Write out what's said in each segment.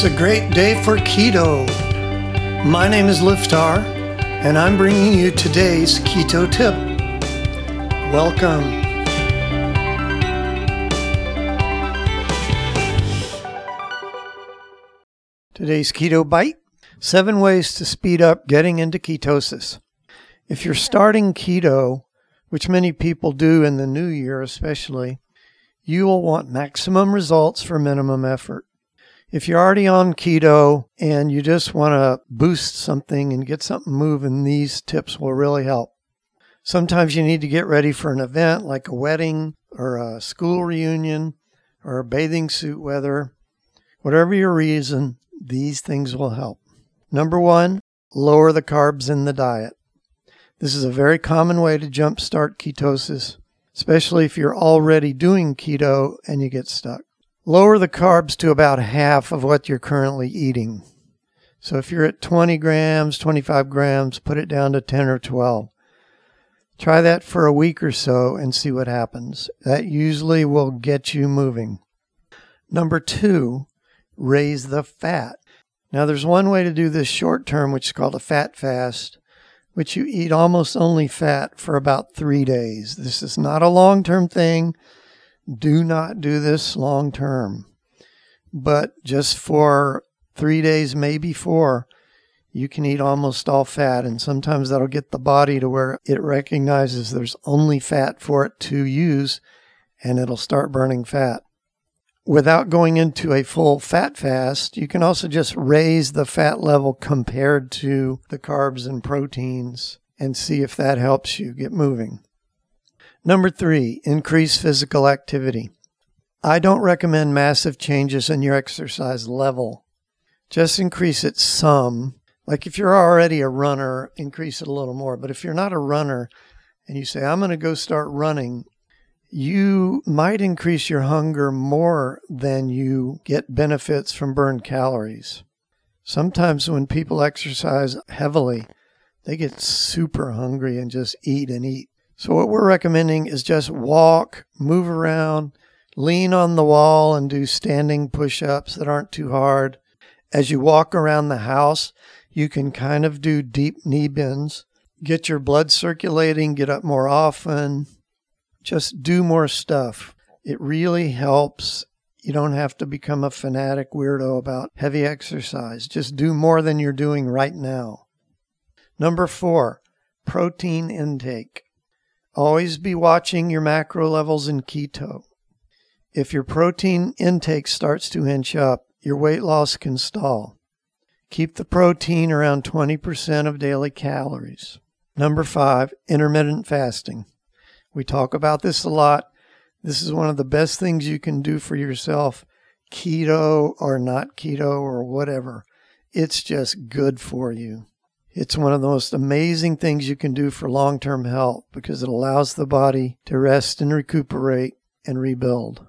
It's a great day for keto. My name is Liftar, and I'm bringing you today's keto tip. Welcome. Today's keto bite seven ways to speed up getting into ketosis. If you're starting keto, which many people do in the new year especially, you will want maximum results for minimum effort. If you're already on keto and you just want to boost something and get something moving, these tips will really help. Sometimes you need to get ready for an event like a wedding or a school reunion or a bathing suit weather. Whatever your reason, these things will help. Number one, lower the carbs in the diet. This is a very common way to jumpstart ketosis, especially if you're already doing keto and you get stuck. Lower the carbs to about half of what you're currently eating. So if you're at 20 grams, 25 grams, put it down to 10 or 12. Try that for a week or so and see what happens. That usually will get you moving. Number two, raise the fat. Now, there's one way to do this short term, which is called a fat fast, which you eat almost only fat for about three days. This is not a long term thing. Do not do this long term. But just for three days, maybe four, you can eat almost all fat. And sometimes that'll get the body to where it recognizes there's only fat for it to use and it'll start burning fat. Without going into a full fat fast, you can also just raise the fat level compared to the carbs and proteins and see if that helps you get moving. Number three, increase physical activity. I don't recommend massive changes in your exercise level. Just increase it some. Like if you're already a runner, increase it a little more. But if you're not a runner and you say, I'm going to go start running, you might increase your hunger more than you get benefits from burned calories. Sometimes when people exercise heavily, they get super hungry and just eat and eat. So, what we're recommending is just walk, move around, lean on the wall, and do standing push ups that aren't too hard. As you walk around the house, you can kind of do deep knee bends, get your blood circulating, get up more often, just do more stuff. It really helps. You don't have to become a fanatic weirdo about heavy exercise. Just do more than you're doing right now. Number four, protein intake. Always be watching your macro levels in keto. If your protein intake starts to inch up, your weight loss can stall. Keep the protein around 20% of daily calories. Number five, intermittent fasting. We talk about this a lot. This is one of the best things you can do for yourself, keto or not keto or whatever. It's just good for you. It's one of the most amazing things you can do for long term health because it allows the body to rest and recuperate and rebuild.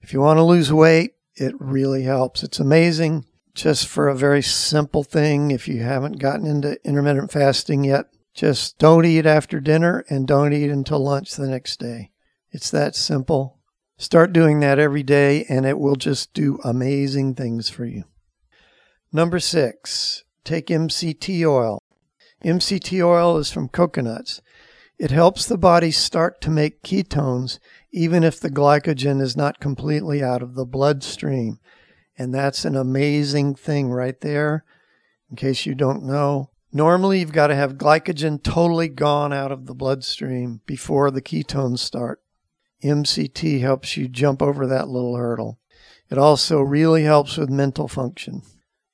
If you want to lose weight, it really helps. It's amazing just for a very simple thing. If you haven't gotten into intermittent fasting yet, just don't eat after dinner and don't eat until lunch the next day. It's that simple. Start doing that every day and it will just do amazing things for you. Number six, take MCT oil. MCT oil is from coconuts. It helps the body start to make ketones even if the glycogen is not completely out of the bloodstream. And that's an amazing thing right there. In case you don't know, normally you've got to have glycogen totally gone out of the bloodstream before the ketones start. MCT helps you jump over that little hurdle. It also really helps with mental function.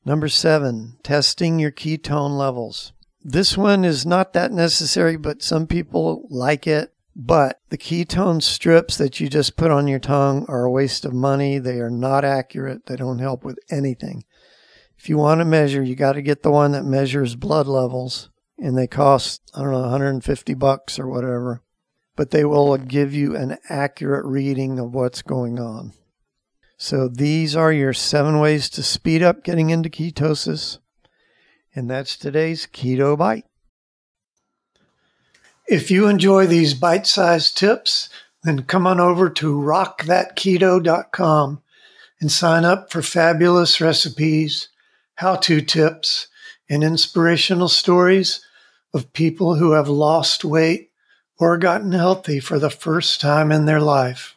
Number seven, testing your ketone levels. This one is not that necessary, but some people like it. But the ketone strips that you just put on your tongue are a waste of money. They are not accurate. They don't help with anything. If you want to measure, you got to get the one that measures blood levels, and they cost, I don't know, 150 bucks or whatever. But they will give you an accurate reading of what's going on. So these are your seven ways to speed up getting into ketosis. And that's today's Keto Bite. If you enjoy these bite sized tips, then come on over to rockthatketo.com and sign up for fabulous recipes, how to tips, and inspirational stories of people who have lost weight or gotten healthy for the first time in their life.